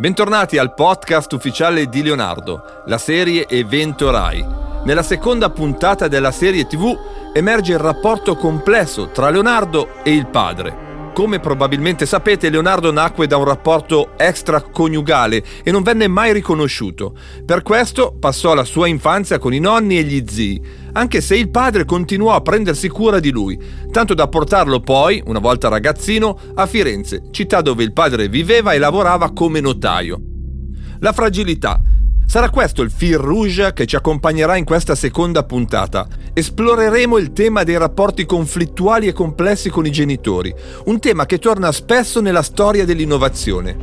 Bentornati al podcast ufficiale di Leonardo, la serie Evento Rai. Nella seconda puntata della serie TV emerge il rapporto complesso tra Leonardo e il padre. Come probabilmente sapete, Leonardo nacque da un rapporto extraconiugale e non venne mai riconosciuto. Per questo passò la sua infanzia con i nonni e gli zii, anche se il padre continuò a prendersi cura di lui, tanto da portarlo poi, una volta ragazzino, a Firenze, città dove il padre viveva e lavorava come notaio. La fragilità, Sarà questo il fil rouge che ci accompagnerà in questa seconda puntata. Esploreremo il tema dei rapporti conflittuali e complessi con i genitori, un tema che torna spesso nella storia dell'innovazione.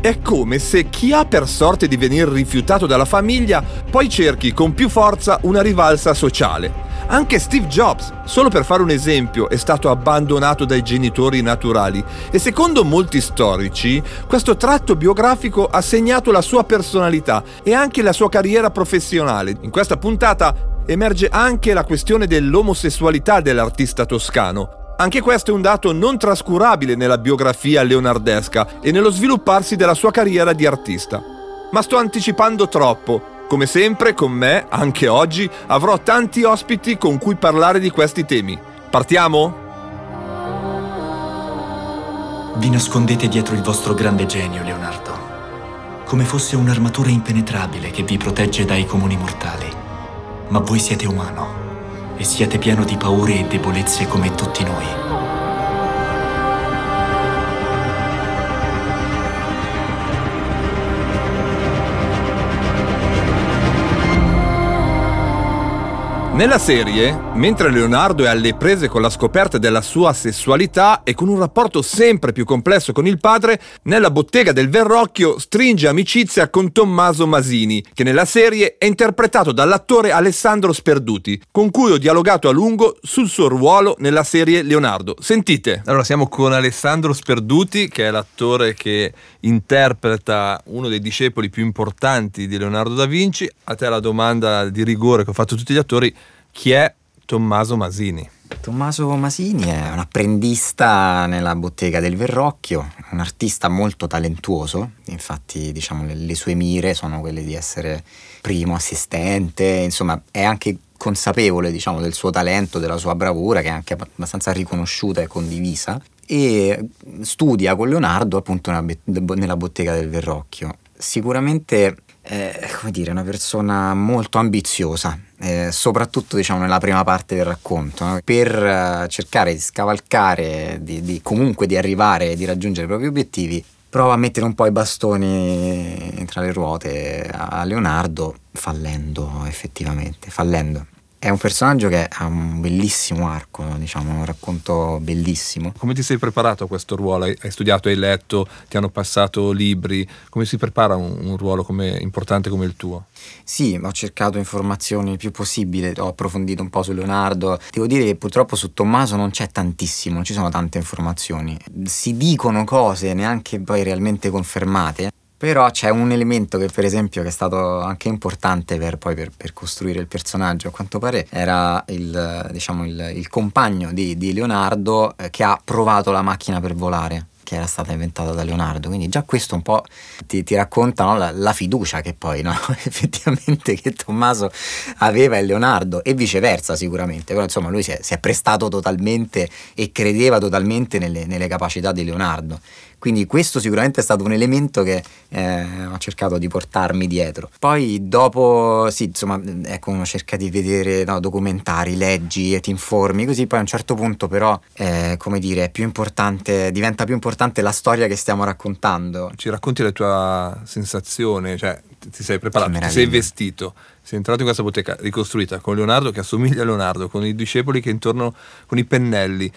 È come se chi ha per sorte di venire rifiutato dalla famiglia poi cerchi con più forza una rivalsa sociale. Anche Steve Jobs, solo per fare un esempio, è stato abbandonato dai genitori naturali e secondo molti storici questo tratto biografico ha segnato la sua personalità e anche la sua carriera professionale. In questa puntata emerge anche la questione dell'omosessualità dell'artista toscano. Anche questo è un dato non trascurabile nella biografia leonardesca e nello svilupparsi della sua carriera di artista. Ma sto anticipando troppo come sempre, con me, anche oggi, avrò tanti ospiti con cui parlare di questi temi. Partiamo? Vi nascondete dietro il vostro grande genio, Leonardo, come fosse un'armatura impenetrabile che vi protegge dai comuni mortali. Ma voi siete umano e siete pieno di paure e debolezze come tutti noi. Nella serie, mentre Leonardo è alle prese con la scoperta della sua sessualità e con un rapporto sempre più complesso con il padre, nella bottega del Verrocchio stringe amicizia con Tommaso Masini, che nella serie è interpretato dall'attore Alessandro Sperduti, con cui ho dialogato a lungo sul suo ruolo nella serie Leonardo. Sentite. Allora siamo con Alessandro Sperduti, che è l'attore che interpreta uno dei discepoli più importanti di Leonardo da Vinci. A te la domanda di rigore che ho fatto a tutti gli attori chi è Tommaso Masini? Tommaso Masini è un apprendista nella bottega del Verrocchio, un artista molto talentuoso, infatti diciamo, le, sue mire sono quelle di essere primo assistente, insomma è anche consapevole diciamo, del suo talento, della sua bravura che è anche abbastanza riconosciuta e condivisa e studia con Leonardo appunto nella bottega del Verrocchio. Sicuramente è come dire, una persona molto ambiziosa, eh, soprattutto diciamo, nella prima parte del racconto, no? per uh, cercare di scavalcare, di, di, comunque di arrivare, di raggiungere i propri obiettivi, prova a mettere un po' i bastoni tra le ruote a Leonardo, fallendo effettivamente, fallendo. È un personaggio che ha un bellissimo arco, diciamo, un racconto bellissimo. Come ti sei preparato a questo ruolo? Hai studiato, hai letto, ti hanno passato libri? Come si prepara un, un ruolo come, importante come il tuo? Sì, ho cercato informazioni il più possibile, ho approfondito un po' su Leonardo. Devo dire che purtroppo su Tommaso non c'è tantissimo, non ci sono tante informazioni. Si dicono cose neanche poi realmente confermate. Però c'è un elemento che per esempio che è stato anche importante per, poi per, per costruire il personaggio, a quanto pare era il, diciamo, il, il compagno di, di Leonardo eh, che ha provato la macchina per volare che era stata inventata da Leonardo. Quindi già questo un po' ti, ti racconta no, la, la, fiducia che poi no? effettivamente che Tommaso aveva in Leonardo e viceversa sicuramente. Però insomma lui si è, si è prestato totalmente e credeva totalmente nelle, nelle capacità di Leonardo. Quindi questo sicuramente è stato un elemento che eh, ho cercato di portarmi dietro. Poi dopo, sì, insomma, ecco, uno cerca di vedere no, documentari, leggi e ti informi, così poi a un certo punto però, eh, come dire, è più importante, diventa più importante la storia che stiamo raccontando. Ci racconti la tua sensazione, cioè ti sei preparato, ti sei vestito, sei entrato in questa bottega ricostruita con Leonardo che assomiglia a Leonardo, con i discepoli che intorno, con i pennelli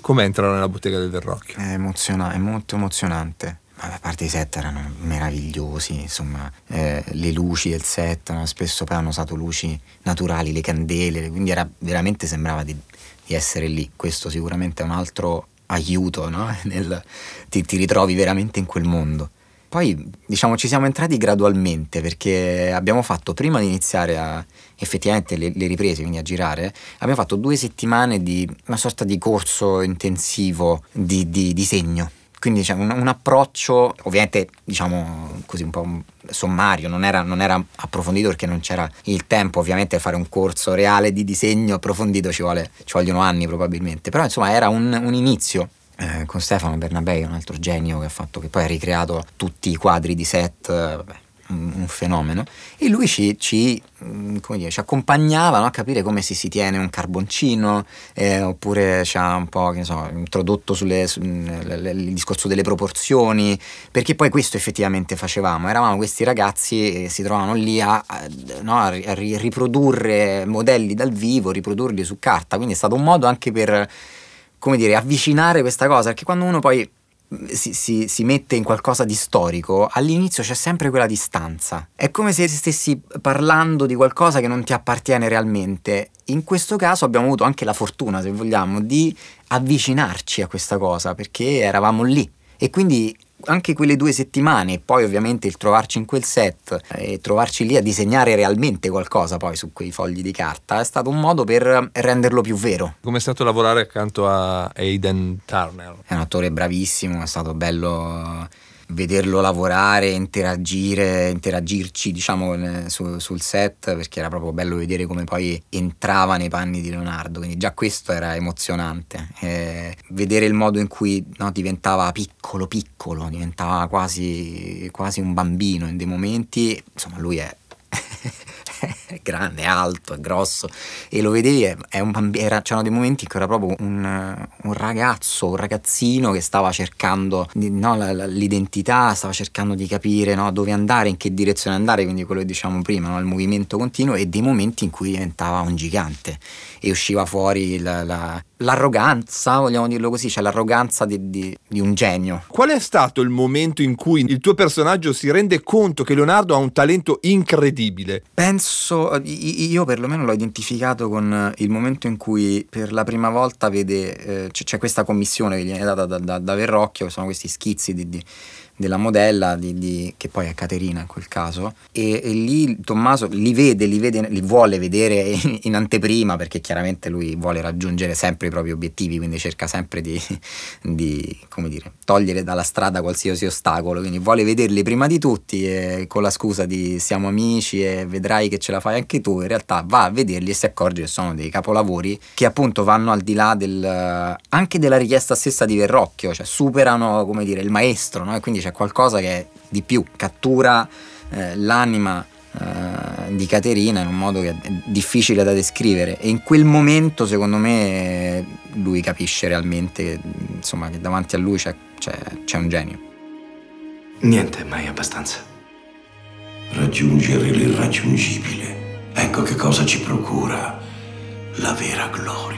come entrano nella bottega del Verrocchio? È, emoziona- è molto emozionante. A parte i set erano meravigliosi, insomma, eh, le luci del set, no? spesso poi hanno usato luci naturali, le candele, quindi era, veramente sembrava di, di, essere lì. Questo sicuramente è un altro aiuto, no? Nel, ti, ti ritrovi veramente in quel mondo. Poi diciamo ci siamo entrati gradualmente perché abbiamo fatto prima di iniziare a effettivamente le, le, riprese, quindi a girare, abbiamo fatto due settimane di una sorta di corso intensivo di, di disegno. Quindi c'è un, un, approccio ovviamente diciamo così un po' sommario, non era, non era, approfondito perché non c'era il tempo, ovviamente fare un corso reale di disegno approfondito ci, vuole, ci vogliono anni probabilmente, però insomma era un, un inizio. Eh, con Stefano Bernabei, un altro genio che ha fatto, che poi ha ricreato tutti i quadri di set, vabbè, un, fenomeno, e lui ci, ci, mm, dire, ci accompagnava no, a capire come si, si tiene un carboncino, eh, oppure ci ha un po' so, introdotto sulle, su, il discorso delle proporzioni, perché poi questo effettivamente facevamo, eravamo questi ragazzi che si trovavano lì a, a, no, a riprodurre modelli dal vivo, riprodurli su carta, quindi è stato un modo anche per come dire, avvicinare questa cosa, perché quando uno poi si, si, si, mette in qualcosa di storico, all'inizio c'è sempre quella distanza. È come se stessi parlando di qualcosa che non ti appartiene realmente. In questo caso abbiamo avuto anche la fortuna, se vogliamo, di avvicinarci a questa cosa, perché eravamo lì. E quindi anche quelle due settimane e poi ovviamente il trovarci in quel set e trovarci lì a disegnare realmente qualcosa poi su quei fogli di carta è stato un modo per renderlo più vero. Come è stato lavorare accanto a Aiden Turner? È un attore bravissimo, è stato bello vederlo lavorare, interagire, interagirci diciamo su, sul set perché era proprio bello vedere come poi entrava nei panni di Leonardo, quindi già questo era emozionante. Eh, vedere il modo in cui no, diventava piccolo piccolo, diventava quasi, quasi un bambino in dei momenti, insomma lui è è grande, è alto, è grosso e lo vedevi, è un bambino, c'erano dei momenti in cui era proprio un, un ragazzo, un ragazzino che stava cercando no, l'identità, stava cercando di capire no, dove andare, in che direzione andare, quindi quello che diciamo prima, no, il movimento continuo e dei momenti in cui diventava un gigante e usciva fuori la, la, l'arroganza, vogliamo dirlo così, cioè l'arroganza di, di, di, un genio. Qual è stato il momento in cui il tuo personaggio si rende conto che Leonardo ha un talento incredibile? Penso, io perlomeno l'ho identificato con il momento in cui per la prima volta vede, eh, c'è questa commissione che viene data da, da, da Verrocchio, che sono questi schizzi di, di della modella, di, di, che poi è Caterina in quel caso, e, e, lì Tommaso li vede, li vede, li vuole vedere in, anteprima perché chiaramente lui vuole raggiungere sempre i propri obiettivi, quindi cerca sempre di, di dire, togliere dalla strada qualsiasi ostacolo, quindi vuole vederli prima di tutti e con la scusa di siamo amici e vedrai che ce la fai anche tu, in realtà va a vederli e si accorge che sono dei capolavori che appunto vanno al di là del, anche della richiesta stessa di Verrocchio, cioè superano come dire il maestro, no? e quindi c'è qualcosa che di più, cattura eh, l'anima eh, di Caterina in un modo che è difficile da descrivere e in quel momento secondo me lui capisce realmente insomma, che davanti a lui c'è, c'è, c'è un genio. Niente è mai abbastanza. Raggiungere l'irraggiungibile, ecco che cosa ci procura la vera gloria.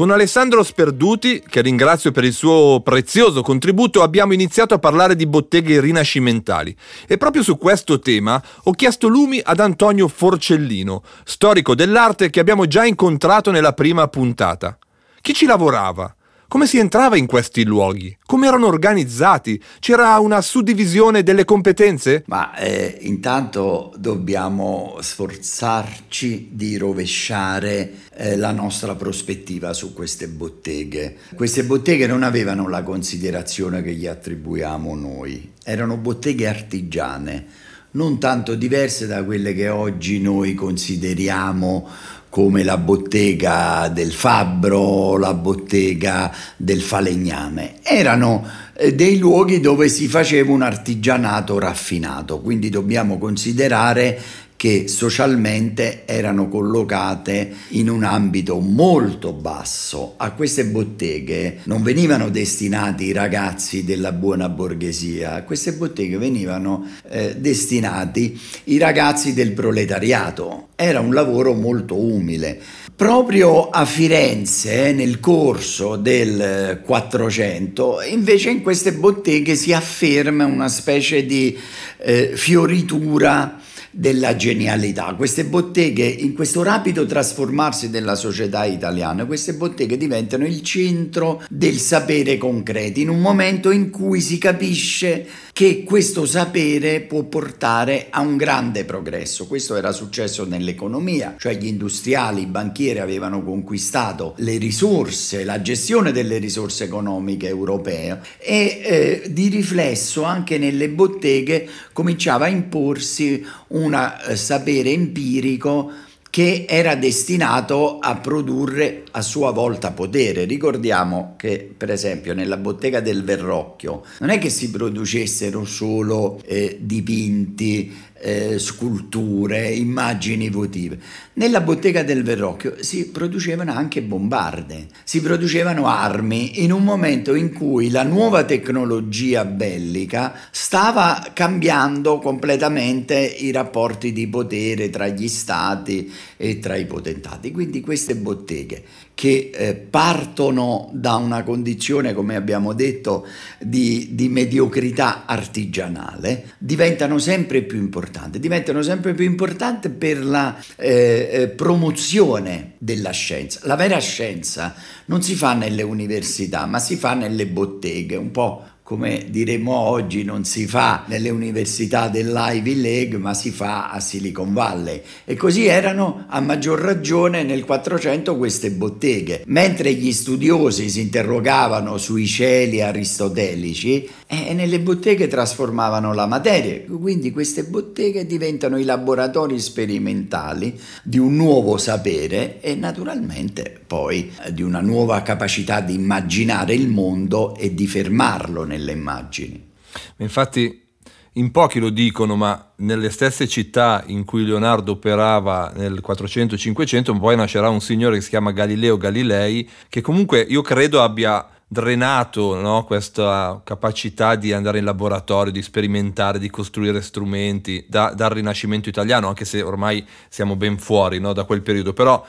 Con Alessandro Sperduti, che ringrazio per il suo prezioso contributo, abbiamo iniziato a parlare di botteghe rinascimentali e proprio su questo tema ho chiesto lumi ad Antonio Forcellino, storico dell'arte che abbiamo già incontrato nella prima puntata. Chi ci lavorava? Come si entrava in questi luoghi? Come erano organizzati? C'era una suddivisione delle competenze? Ma eh, intanto dobbiamo sforzarci di rovesciare eh, la nostra prospettiva su queste botteghe. Queste botteghe non avevano la considerazione che gli attribuiamo noi, erano botteghe artigiane, non tanto diverse da quelle che oggi noi consideriamo come la bottega del fabbro, la bottega del falegname. Erano eh, dei luoghi dove si faceva un artigianato raffinato, quindi dobbiamo considerare che socialmente erano collocate in un ambito molto basso. A queste botteghe non venivano destinati i ragazzi della buona borghesia, a queste botteghe venivano eh, destinati i ragazzi del proletariato. Era un lavoro molto umile. Proprio a Firenze, nel corso del 400, invece in queste botteghe si afferma una specie di eh, fioritura della genialità. Queste botteghe, in questo rapido trasformarsi della società italiana, queste botteghe diventano il centro del sapere concreto, in un momento in cui si capisce che questo sapere può portare a un grande progresso. Questo era successo nell'economia, cioè gli industriali, i banchieri avevano conquistato le risorse, la gestione delle risorse economiche europee e eh, di riflesso anche nelle botteghe cominciava a imporsi un eh, sapere empirico che era destinato a produrre a sua volta potere. Ricordiamo che, per esempio, nella bottega del Verrocchio non è che si producessero solo eh, dipinti, eh, sculture, immagini votive. Nella bottega del Verrocchio si producevano anche bombarde, si producevano armi in un momento in cui la nuova tecnologia bellica stava cambiando completamente i rapporti di potere tra gli stati e tra i potentati. Quindi queste botteghe che eh, partono da una condizione, come abbiamo detto, di, di, mediocrità artigianale, diventano sempre più importanti, diventano sempre più importanti per la eh, eh, promozione della scienza. La vera scienza non si fa nelle università, ma si fa nelle botteghe, un po' come diremmo oggi, non si fa nelle università dell'Ivy League, ma si fa a Silicon Valley. E così erano a maggior ragione nel 400 queste botteghe. Mentre gli studiosi si interrogavano sui cieli aristotelici, e nelle botteghe trasformavano la materia. Quindi queste botteghe diventano i laboratori sperimentali di un nuovo sapere e naturalmente poi di una nuova capacità di immaginare il mondo e di fermarlo nel nelle immagini. Infatti in pochi lo dicono, ma nelle stesse città in cui Leonardo operava nel 400-500 poi nascerà un signore che si chiama Galileo Galilei, che comunque io credo abbia drenato no? questa capacità di andare in laboratorio, di sperimentare, di costruire strumenti da, dal Rinascimento italiano, anche se ormai siamo ben fuori no? da quel periodo. Però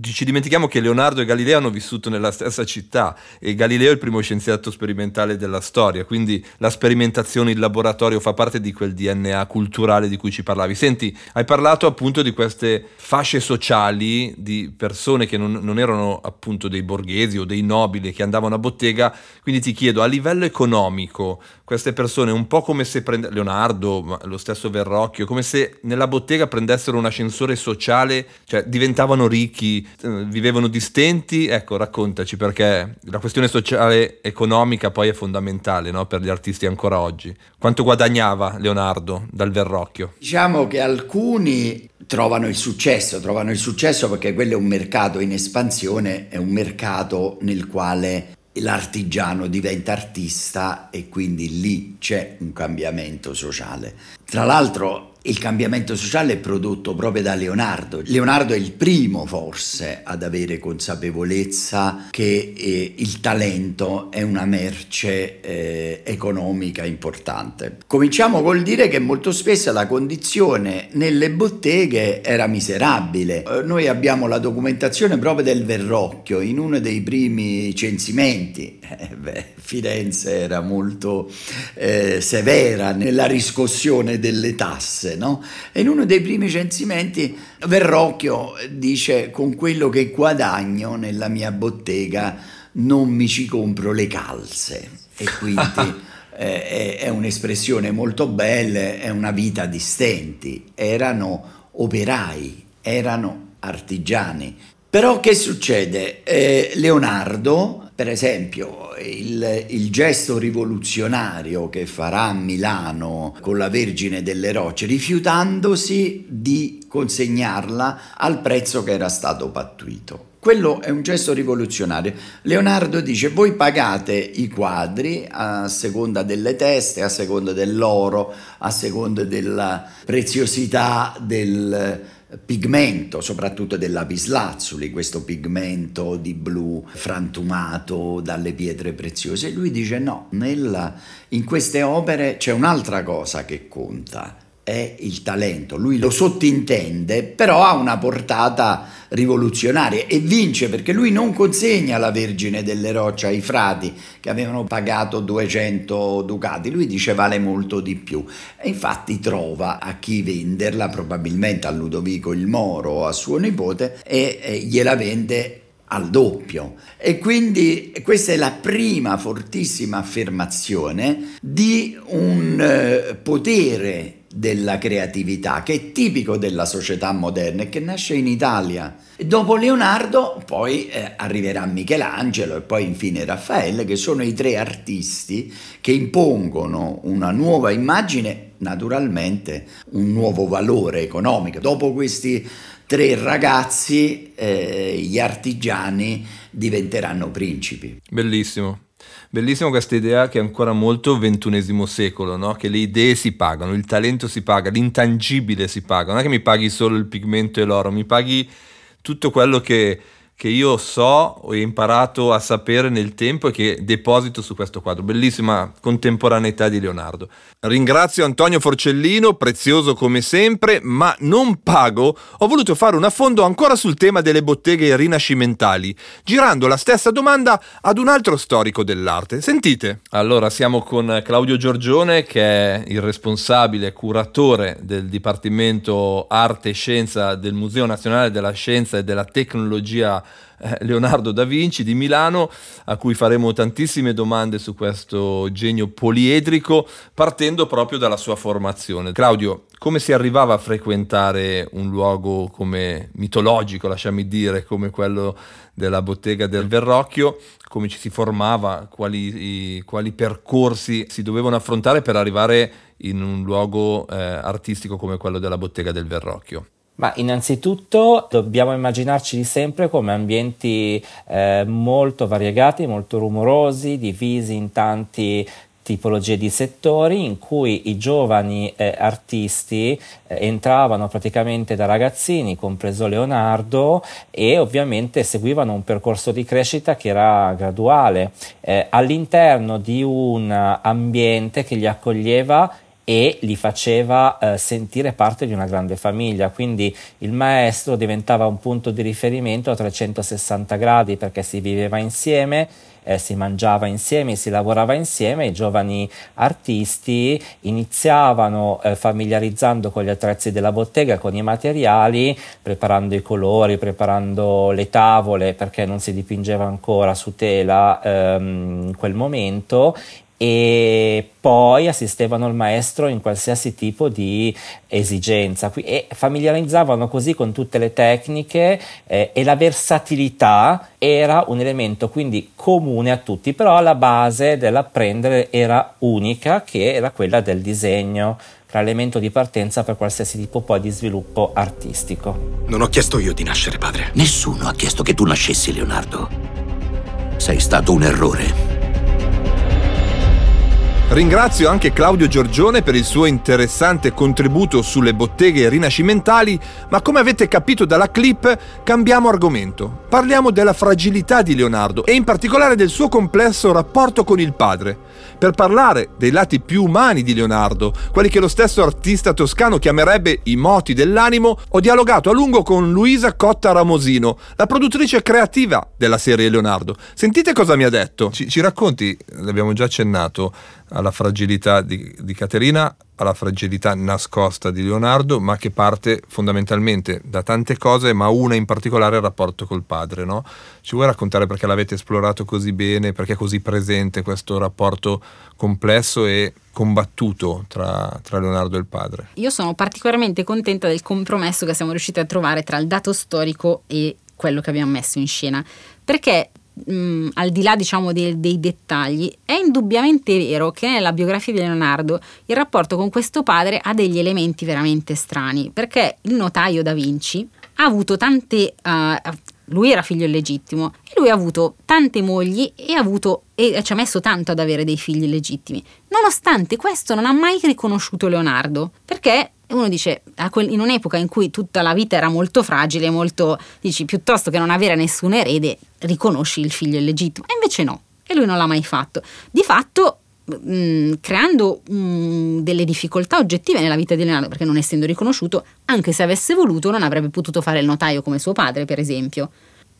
ci dimentichiamo che Leonardo e Galileo hanno vissuto nella stessa città e Galileo è il primo scienziato sperimentale della storia, quindi la sperimentazione in laboratorio fa parte di quel DNA culturale di cui ci parlavi. Senti, hai parlato appunto di queste fasce sociali di persone che non, non erano appunto dei borghesi o dei nobili che andavano una bottega, quindi ti chiedo a livello economico, queste persone un po' come se prende Leonardo, lo stesso Verrocchio, come se nella bottega prendessero un ascensore sociale, cioè diventavano ricchi, eh, vivevano distenti, ecco raccontaci perché la questione sociale economica poi è fondamentale no? per gli artisti ancora oggi. Quanto guadagnava Leonardo dal Verrocchio? Diciamo che alcuni trovano il successo, trovano il successo perché quello è un mercato in espansione, è un mercato nel quale l'artigiano diventa artista e quindi lì c'è un cambiamento sociale. Tra l'altro il cambiamento sociale è prodotto proprio da Leonardo. Leonardo è il primo forse ad avere consapevolezza che eh, il talento è una merce eh, economica importante. Cominciamo col dire che molto spesso la condizione nelle botteghe era miserabile. Eh, noi abbiamo la documentazione proprio del Verrocchio in uno dei primi censimenti. Eh, beh, Firenze era molto eh, severa nella riscossione delle tasse no? E in uno dei primi censimenti Verrocchio dice con quello che guadagno nella mia bottega non mi ci compro le calze e quindi eh, è un'espressione molto bella, è una vita di stenti, erano operai, erano artigiani. Però che succede? Eh, Leonardo per esempio, il, il, gesto rivoluzionario che farà Milano con la Vergine delle Rocce, rifiutandosi di consegnarla al prezzo che era stato pattuito. Quello è un gesto rivoluzionario. Leonardo dice: Voi pagate i quadri a seconda delle teste, a seconda dell'oro, a seconda della preziosità del, pigmento, soprattutto del lapislazzuli, questo pigmento di blu frantumato dalle pietre preziose. E lui dice no, nella, in queste opere c'è un'altra cosa che conta, è il talento, lui lo sottintende, però ha una portata rivoluzionaria e vince perché lui non consegna la Vergine delle Rocce ai frati che avevano pagato 200 ducati, lui dice vale molto di più. E infatti trova a chi venderla, probabilmente a Ludovico il Moro o a suo nipote e, gliela vende al doppio. E quindi questa è la prima fortissima affermazione di un eh, potere della creatività che è tipico della società moderna e che nasce in Italia. Dopo Leonardo poi eh, arriverà Michelangelo e poi infine Raffaele che sono i tre artisti che impongono una nuova immagine, naturalmente un nuovo valore economico. Dopo questi tre ragazzi eh, gli artigiani diventeranno principi. Bellissimo. Bellissima questa idea che è ancora molto ventunesimo secolo, no? che le idee si pagano, il talento si paga, l'intangibile si paga, non è che mi paghi solo il pigmento e l'oro, mi paghi tutto quello che che io so ho imparato a sapere nel tempo e che deposito su questo quadro. Bellissima contemporaneità di Leonardo. Ringrazio Antonio Forcellino, prezioso come sempre, ma non pago. Ho voluto fare un affondo ancora sul tema delle botteghe rinascimentali, girando la stessa domanda ad un altro storico dell'arte. Sentite. Allora, siamo con Claudio Giorgione, che è il responsabile curatore del Dipartimento Arte e Scienza del Museo Nazionale della Scienza e della Tecnologia Leonardo da Vinci di Milano, a cui faremo tantissime domande su questo genio poliedrico, partendo proprio dalla sua formazione. Claudio, come si arrivava a frequentare un luogo come mitologico, lasciami dire, come quello della bottega del Verrocchio, come ci si formava, quali, i, quali percorsi si dovevano affrontare per arrivare in un luogo eh, artistico come quello della bottega del Verrocchio? Ma innanzitutto dobbiamo immaginarci sempre come ambienti eh, molto variegati, molto rumorosi, divisi in tanti tipologie di settori in cui i giovani eh, artisti eh, entravano praticamente da ragazzini, compreso Leonardo, e ovviamente seguivano un percorso di crescita che era graduale eh, all'interno di un ambiente che li accoglieva e li faceva eh, sentire parte di una grande famiglia, quindi il maestro diventava un punto di riferimento a 360 gradi perché si viveva insieme, eh, si mangiava insieme, si lavorava insieme, i giovani artisti iniziavano eh, familiarizzando con gli attrezzi della bottega, con i materiali, preparando i colori, preparando le tavole perché non si dipingeva ancora su tela ehm, in quel momento e poi assistevano il maestro in qualsiasi tipo di esigenza e familiarizzavano così con tutte le tecniche eh, e la versatilità era un elemento quindi comune a tutti, però la base dell'apprendere era unica che era quella del disegno tra elemento di partenza per qualsiasi tipo poi di sviluppo artistico. Non ho chiesto io di nascere padre. Nessuno ha chiesto che tu nascessi, Leonardo. Sei stato un errore. Ringrazio anche Claudio Giorgione per il suo interessante contributo sulle botteghe rinascimentali, ma come avete capito dalla clip cambiamo argomento. Parliamo della fragilità di Leonardo e in particolare del suo complesso rapporto con il padre. Per parlare dei lati più umani di Leonardo, quelli che lo stesso artista toscano chiamerebbe i moti dell'animo, ho dialogato a lungo con Luisa Cotta Ramosino, la produttrice creativa della serie Leonardo. Sentite cosa mi ha detto. Ci, ci racconti, l'abbiamo già accennato, alla fragilità di, di Caterina, alla fragilità nascosta di Leonardo, ma che parte fondamentalmente da tante cose, ma una in particolare è il rapporto col padre. No? Ci vuoi raccontare perché l'avete esplorato così bene, perché è così presente questo rapporto complesso e combattuto tra, tra, Leonardo e il padre? Io sono particolarmente contenta del compromesso che siamo riusciti a trovare tra il dato storico e quello che abbiamo messo in scena, perché mh, mm, al di là diciamo dei, dei, dettagli, è indubbiamente vero che nella biografia di Leonardo il rapporto con questo padre ha degli elementi veramente strani, perché il notaio da Vinci ha avuto tante... Uh, lui era figlio illegittimo e lui ha avuto tante mogli e, avuto, e ci ha messo tanto ad avere dei figli illegittimi. Nonostante questo non ha mai riconosciuto Leonardo, perché e uno dice, in un'epoca in cui tutta la vita era molto fragile, molto, dici, piuttosto che non avere nessun erede, riconosci il figlio illegittimo. E invece no, e lui non l'ha mai fatto. Di fatto mh, mm, creando mh, mm, delle difficoltà oggettive nella vita di Leonardo, perché non essendo riconosciuto, anche se avesse voluto, non avrebbe potuto fare il notaio come suo padre, per esempio.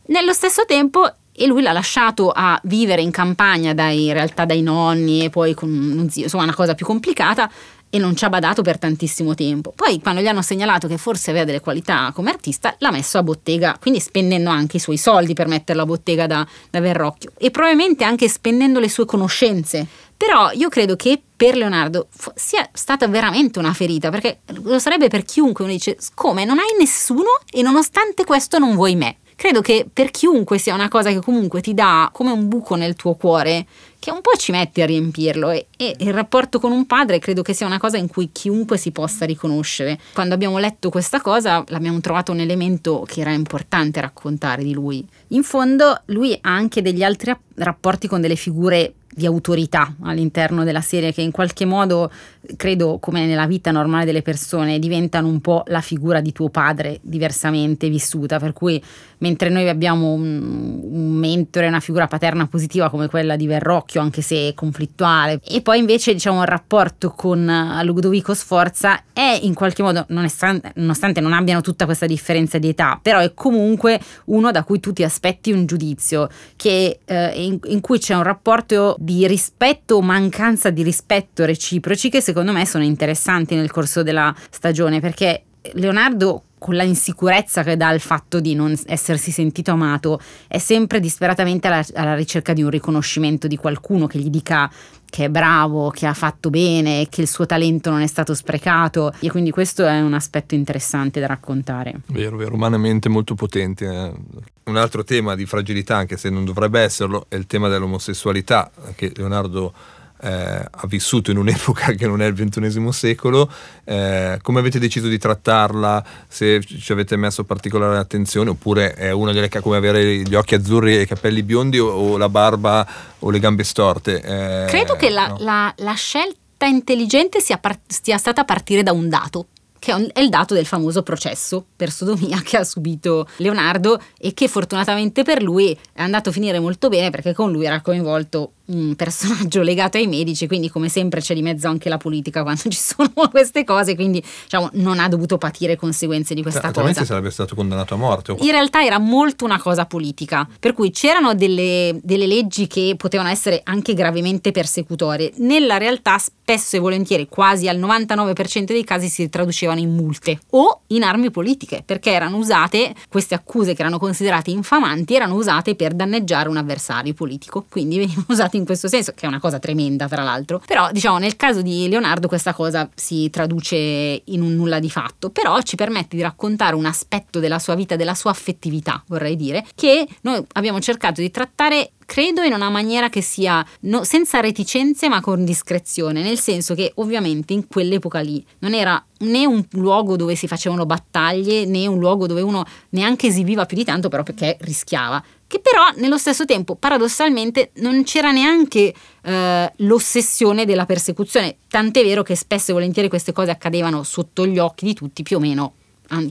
Nello stesso tempo e lui l'ha lasciato a vivere in campagna dai, in realtà dai nonni e poi con uno zio, insomma una cosa più complicata e non ci ha badato per tantissimo tempo. Poi quando gli hanno segnalato che forse aveva delle qualità come artista, l'ha messo a bottega, quindi spendendo anche i suoi soldi per metterlo a bottega da, da Verrocchio e probabilmente anche spendendo le sue conoscenze. Però io credo che per Leonardo sia stata veramente una ferita, perché lo sarebbe per chiunque uno dice come non hai nessuno e nonostante questo non vuoi me. Credo che per chiunque sia una cosa che comunque ti dà come un buco nel tuo cuore, che un po' ci metti a riempirlo e, e, il rapporto con un padre credo che sia una cosa in cui chiunque si possa riconoscere. Quando abbiamo letto questa cosa l'abbiamo trovato un elemento che era importante raccontare di lui. In fondo lui ha anche degli altri rapporti con delle figure di autorità all'interno della serie che in qualche modo, credo come nella vita normale delle persone, diventano un po' la figura di tuo padre diversamente vissuta, per cui mentre noi abbiamo un, un mentore, una figura paterna positiva come quella di Verrocchio, anche se conflittuale, e poi invece diciamo il rapporto con eh, Ludovico Sforza è in qualche modo, nonostante, nonostante non abbiano tutta questa differenza di età, però è comunque uno da cui tu ti aspetti un giudizio, che, eh, in, in cui c'è un rapporto di rispetto o mancanza di rispetto reciproci che secondo me sono interessanti nel corso della stagione perché Leonardo con la insicurezza che dà il fatto di non essersi sentito amato, è sempre disperatamente alla, alla, ricerca di un riconoscimento di qualcuno che gli dica che è bravo, che ha fatto bene, che il suo talento non è stato sprecato e quindi questo è un aspetto interessante da raccontare. Vero, vero, umanamente molto potente. Eh. Un altro tema di fragilità, anche se non dovrebbe esserlo, è il tema dell'omosessualità, che Leonardo eh, ha vissuto in un'epoca che non è il ventunesimo secolo, eh, come avete deciso di trattarla, se ci avete messo particolare attenzione oppure è una delle cose come avere gli occhi azzurri e i capelli biondi o, o la barba o le gambe storte. Eh, Credo che la, no. la, la scelta intelligente sia, part- sia stata a partire da un dato che è il dato del famoso processo per sodomia che ha subito Leonardo e che fortunatamente per lui è andato a finire molto bene perché con lui era coinvolto un personaggio legato ai medici, quindi come sempre c'è di mezzo anche la politica quando ci sono queste cose, quindi diciamo non ha dovuto patire conseguenze di questa Altrimenti cosa. sarebbe stato condannato a morte. In realtà era molto una cosa politica, per cui c'erano delle, delle leggi che potevano essere anche gravemente persecutorie. Nella realtà spesso e volentieri, quasi al 99% dei casi si traducevano in multe o in armi politiche, perché erano usate, queste accuse che erano considerate infamanti, erano usate per danneggiare un avversario politico, quindi venivano usate in questo senso, che è una cosa tremenda tra l'altro. Però diciamo nel caso di Leonardo questa cosa si traduce in un nulla di fatto, però ci permette di raccontare un aspetto della sua vita, della sua affettività, vorrei dire, che noi abbiamo cercato di trattare credo in una maniera che sia no, senza reticenze ma con discrezione, nel senso che ovviamente in quell'epoca lì non era né un luogo dove si facevano battaglie né un luogo dove uno neanche esibiva più di tanto però perché rischiava che però nello stesso tempo paradossalmente non c'era neanche eh, l'ossessione della persecuzione, tant'è vero che spesso e volentieri queste cose accadevano sotto gli occhi di tutti più o meno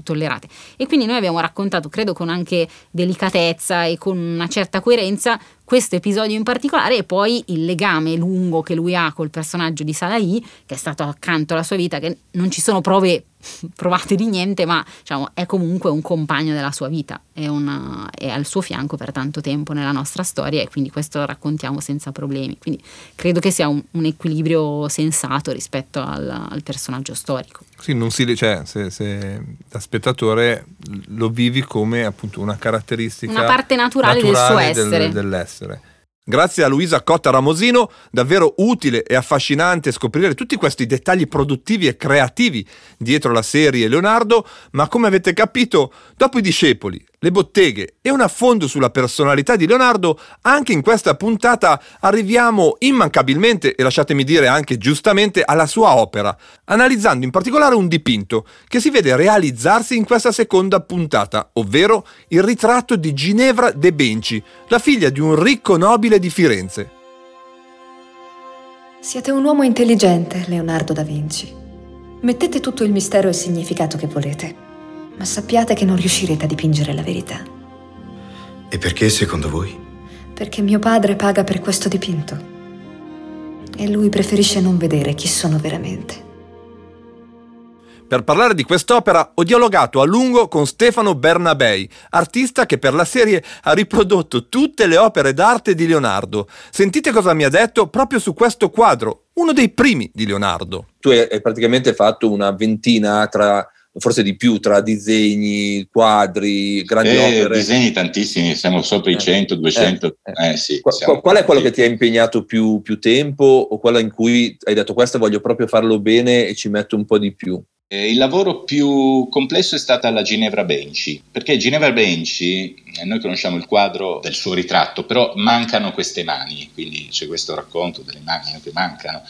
tollerate. E quindi noi abbiamo raccontato, credo con anche delicatezza e con una certa coerenza, questo episodio in particolare e poi il legame lungo che lui ha col personaggio di Salai, che è stato accanto alla sua vita, che non ci sono prove provate di niente, ma diciamo, è comunque un compagno della sua vita, è, una, è, al suo fianco per tanto tempo nella nostra storia e quindi questo lo raccontiamo senza problemi. Quindi credo che sia un, un equilibrio sensato rispetto al, al, personaggio storico. Sì, non si, cioè, se, se da spettatore lo vivi come appunto una caratteristica una parte naturale, naturale del suo essere. Del, dell'essere. Grazie a Luisa Cotta Ramosino, davvero utile e affascinante scoprire tutti questi dettagli produttivi e creativi dietro la serie Leonardo, ma come avete capito, dopo i discepoli le botteghe e un affondo sulla personalità di Leonardo, anche in questa puntata arriviamo immancabilmente e lasciatemi dire anche giustamente alla sua opera, analizzando in particolare un dipinto che si vede realizzarsi in questa seconda puntata, ovvero il ritratto di Ginevra de Benci, la figlia di un ricco nobile di Firenze. Siete un uomo intelligente, Leonardo da Vinci. Mettete tutto il mistero e il significato che volete ma sappiate che non riuscirete a dipingere la verità. E perché secondo voi? Perché mio padre paga per questo dipinto. e lui preferisce non vedere chi sono veramente. Per parlare di quest'opera ho dialogato a lungo con Stefano Bernabei, artista che per la serie ha riprodotto tutte le opere d'arte di Leonardo. Sentite cosa mi ha detto proprio su questo quadro, uno dei primi di Leonardo. Tu hai praticamente fatto una ventina tra forse di più tra disegni, quadri, grandi eh, opere. Disegni tantissimi, siamo sopra i 100, 200. Eh, eh, sì, qual, qual è quello che ti ha impegnato più, più, tempo o quello in cui hai detto questo voglio proprio farlo bene e ci metto un po' di più? Eh, il lavoro più complesso è stata la Ginevra Benci, perché Ginevra Benci, eh, noi conosciamo il quadro del suo ritratto, però mancano queste mani, quindi c'è questo racconto delle mani che mancano.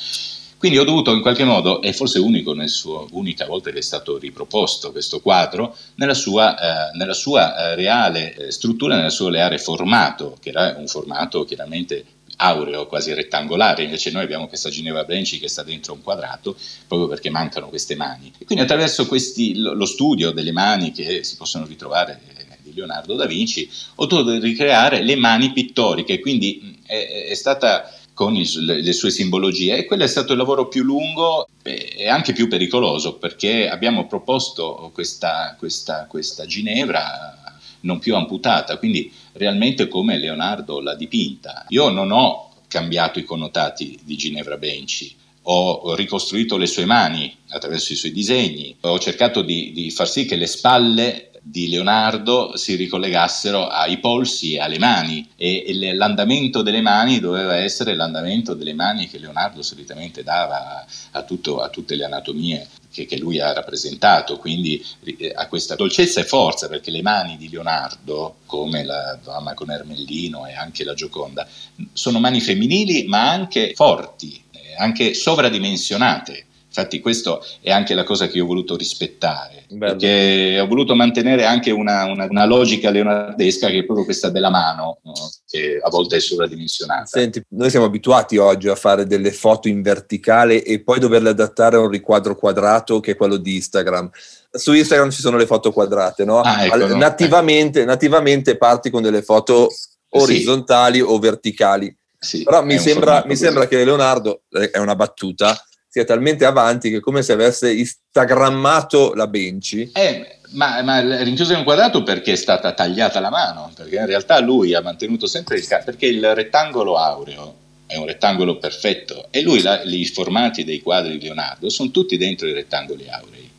Quindi ho dovuto in qualche modo, e forse unico nel suo, unica volta che è stato riproposto questo quadro, nella sua, eh, nella sua eh, reale eh, struttura, nel suo reale formato, che era un formato chiaramente aureo, quasi rettangolare, invece noi abbiamo questa Ginevra Benci che sta dentro un quadrato, proprio perché mancano queste mani. E quindi attraverso questi, lo studio delle mani che si possono ritrovare di Leonardo da Vinci, ho dovuto ricreare le mani pittoriche, quindi è, è stata con il, le sue simbologie e quello è stato il lavoro più lungo e anche più pericoloso perché abbiamo proposto questa, questa, questa Ginevra non più amputata, quindi realmente come Leonardo l'ha dipinta. Io non ho cambiato i connotati di Ginevra Benci, ho ricostruito le sue mani attraverso i suoi disegni, ho cercato di, di far sì che le spalle di Leonardo si ricollegassero ai polsi e alle mani. E, l'andamento delle mani doveva essere l'andamento delle mani che Leonardo solitamente dava a, tutto, a tutte le anatomie che, che, lui ha rappresentato, quindi eh, ha questa dolcezza e forza perché le mani di Leonardo, come la donna con Ermellino e anche la Gioconda, sono mani femminili ma anche forti, eh, anche sovradimensionate Infatti questo è anche la cosa che io ho voluto rispettare, Bello. perché ho voluto mantenere anche una, una, una, logica leonardesca che è proprio questa della mano, no? che a volte è sovradimensionata. Senti, noi siamo abituati oggi a fare delle foto in verticale e poi doverle adattare a un riquadro quadrato che è quello di Instagram. Su Instagram ci sono le foto quadrate, no? Ah, ecco, no? Nativamente, nativamente, parti con delle foto orizzontali sì. o verticali. Sì, Però mi sembra, mi sembra che Leonardo, eh, è una battuta, sia talmente avanti che è come se avesse instagrammato la Benci. Eh, ma, ma rinchiuso in un quadrato perché è stata tagliata la mano, perché in realtà lui ha mantenuto sempre il... perché il rettangolo aureo è un rettangolo perfetto e lui, la, i formati dei quadri di Leonardo sono tutti dentro i rettangoli aurei,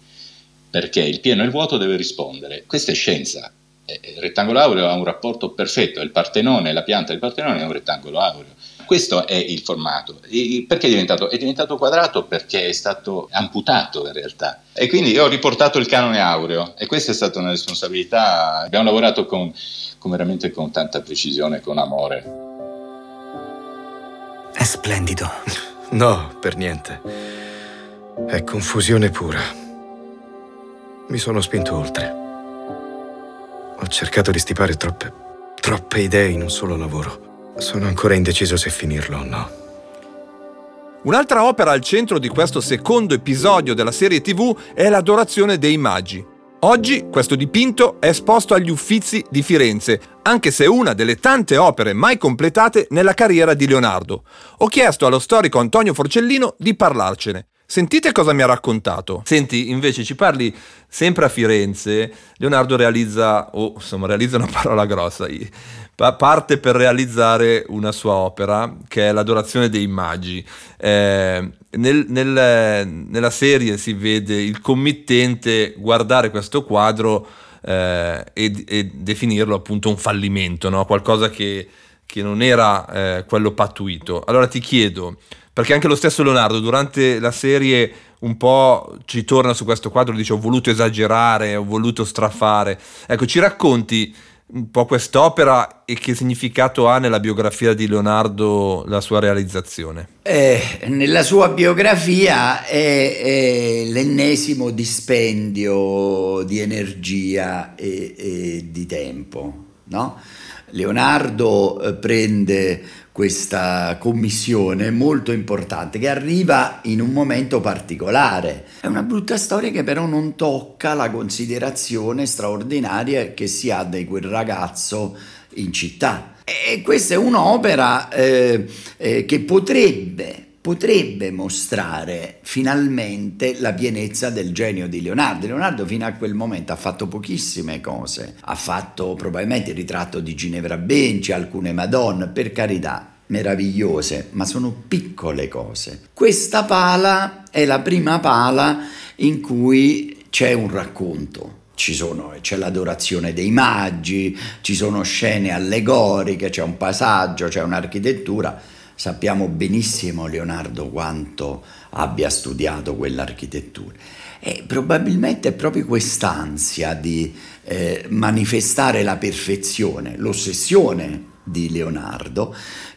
perché il pieno e il vuoto deve rispondere. Questa è scienza. Eh, il rettangolo aureo ha un rapporto perfetto, il Partenone, la pianta del Partenone è un rettangolo aureo questo è il formato. Perché è diventato? È diventato quadrato perché è stato amputato in realtà. E quindi ho riportato il canone aureo e questa è stata una responsabilità. Abbiamo lavorato con, con veramente con tanta precisione, con amore. È splendido. No, per niente. È confusione pura. Mi sono spinto oltre. Ho cercato di stipare troppe, troppe idee in un solo lavoro. Sono ancora indeciso se finirlo o no. Un'altra opera al centro di questo secondo episodio della serie TV è l'Adorazione dei Magi. Oggi questo dipinto è esposto agli Uffizi di Firenze, anche se è una delle tante opere mai completate nella carriera di Leonardo. Ho chiesto allo storico Antonio Forcellino di parlarcene. Sentite cosa mi ha raccontato. Senti, invece ci parli sempre a Firenze. Leonardo realizza, o oh, insomma, realizza una parola grossa parte per realizzare una sua opera che è l'Adorazione dei Magi. Eh, nel, nel, nella serie si vede il committente guardare questo quadro eh, e, e, definirlo appunto un fallimento, no? qualcosa che, che, non era eh, quello pattuito. Allora ti chiedo, perché anche lo stesso Leonardo durante la serie un po' ci torna su questo quadro, dice ho voluto esagerare, ho voluto strafare. Ecco, ci racconti un po' quest'opera e che significato ha nella biografia di Leonardo la sua realizzazione? Eh, nella sua biografia è, è, l'ennesimo dispendio di energia e, e di tempo. No? Leonardo eh, prende questa commissione molto importante che arriva in un momento particolare. È una brutta storia che però non tocca la considerazione straordinaria che si ha di quel ragazzo in città. E questa è un'opera eh, eh, che potrebbe potrebbe mostrare finalmente la pienezza del genio di Leonardo. Leonardo fino a quel momento ha fatto pochissime cose, ha fatto probabilmente il ritratto di Ginevra Benci, alcune Madonne, per carità, meravigliose, ma sono piccole cose. Questa pala è la prima pala in cui c'è un racconto. Sono, c'è l'adorazione dei magi, ci sono scene allegoriche, c'è un passaggio, c'è un'architettura. Sappiamo benissimo Leonardo quanto abbia studiato quell'architettura. E probabilmente è proprio quest'ansia di eh, manifestare la perfezione, l'ossessione di Leonardo,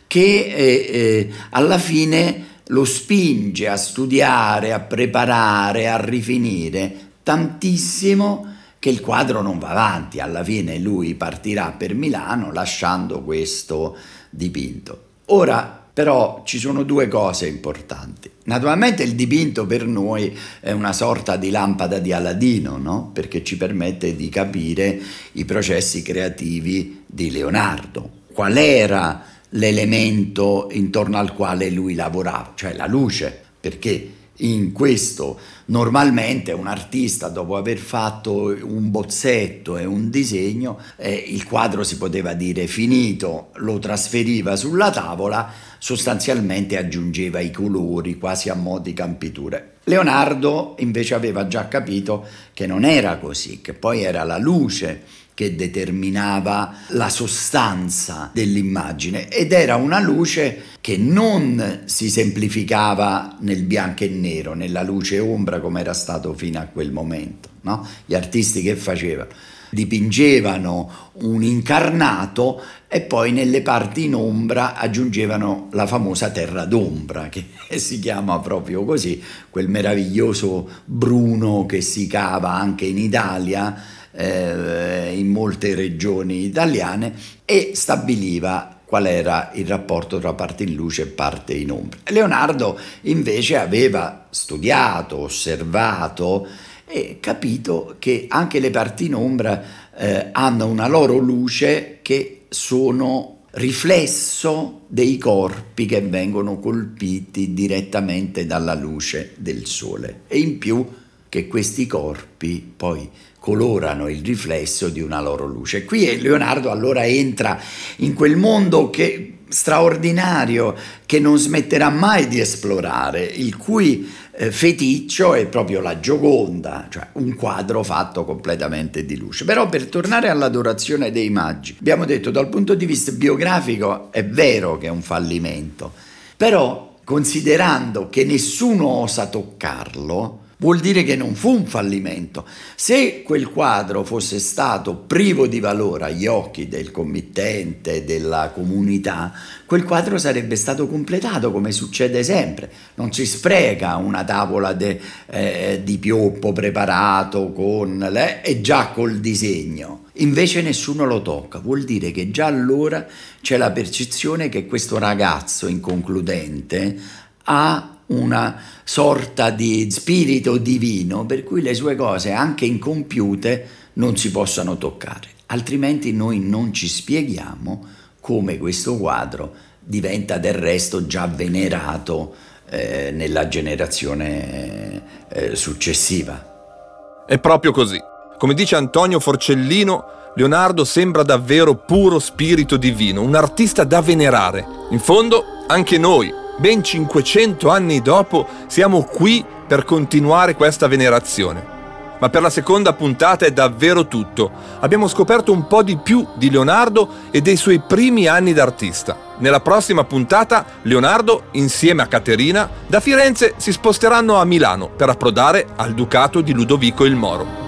che eh, eh, alla fine lo spinge a studiare, a preparare, a rifinire tantissimo che il quadro non va avanti. Alla fine lui partirà per Milano lasciando questo dipinto. Ora però ci sono due cose importanti. Naturalmente il dipinto per noi è una sorta di lampada di Aladino, no? perché ci permette di capire i processi creativi di Leonardo. Qual era l'elemento intorno al quale lui lavorava, cioè la luce, perché in questo. Normalmente un artista dopo aver fatto un bozzetto e un disegno eh, il quadro si poteva dire finito lo trasferiva sulla tavola sostanzialmente aggiungeva i colori quasi a mo' di campiture. Leonardo invece aveva già capito che non era così che poi era la luce che determinava la sostanza dell'immagine ed era una luce che non si semplificava nel bianco e nero, nella luce e ombra come era stato fino a quel momento. No? Gli artisti che facevano? Dipingevano un incarnato e poi nelle parti in ombra aggiungevano la famosa terra d'ombra, che si chiama proprio così, quel meraviglioso bruno che si cava anche in Italia eh, in molte regioni italiane e stabiliva qual era il rapporto tra parte in luce e parte in ombra. Leonardo invece aveva studiato, osservato e capito che anche le parti in ombra eh, hanno una loro luce che sono riflesso dei corpi che vengono colpiti direttamente dalla luce del sole e in più che questi corpi poi colorano il riflesso di una loro luce. Qui Leonardo allora entra in quel mondo che, straordinario che non smetterà mai di esplorare, il cui eh, feticcio è proprio la Gioconda, cioè un quadro fatto completamente di luce. Però per tornare all'adorazione dei magi, abbiamo detto dal punto di vista biografico è vero che è un fallimento, però considerando che nessuno osa toccarlo, vuol dire che non fu un fallimento. Se quel quadro fosse stato privo di valore agli occhi del committente, della comunità, quel quadro sarebbe stato completato come succede sempre. Non si spreca una tavola de, eh, di pioppo preparato con le, e già col disegno. Invece nessuno lo tocca, vuol dire che già allora c'è la percezione che questo ragazzo inconcludente ha una sorta di spirito divino per cui le sue cose, anche incompiute, non si possano toccare. Altrimenti noi non ci spieghiamo come questo quadro diventa del resto già venerato eh, nella generazione eh, successiva. È proprio così. Come dice Antonio Forcellino, Leonardo sembra davvero puro spirito divino, un artista da venerare. In fondo, anche noi, ben 500 anni dopo, siamo qui per continuare questa venerazione. Ma per la seconda puntata è davvero tutto. Abbiamo scoperto un po' di più di Leonardo e dei suoi primi anni d'artista. Nella prossima puntata, Leonardo, insieme a Caterina, da Firenze si sposteranno a Milano per approdare al Ducato di Ludovico il Moro.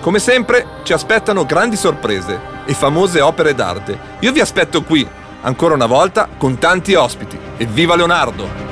Come sempre, ci aspettano grandi sorprese e famose opere d'arte. Io vi aspetto qui ancora una volta con tanti ospiti. Evviva Leonardo!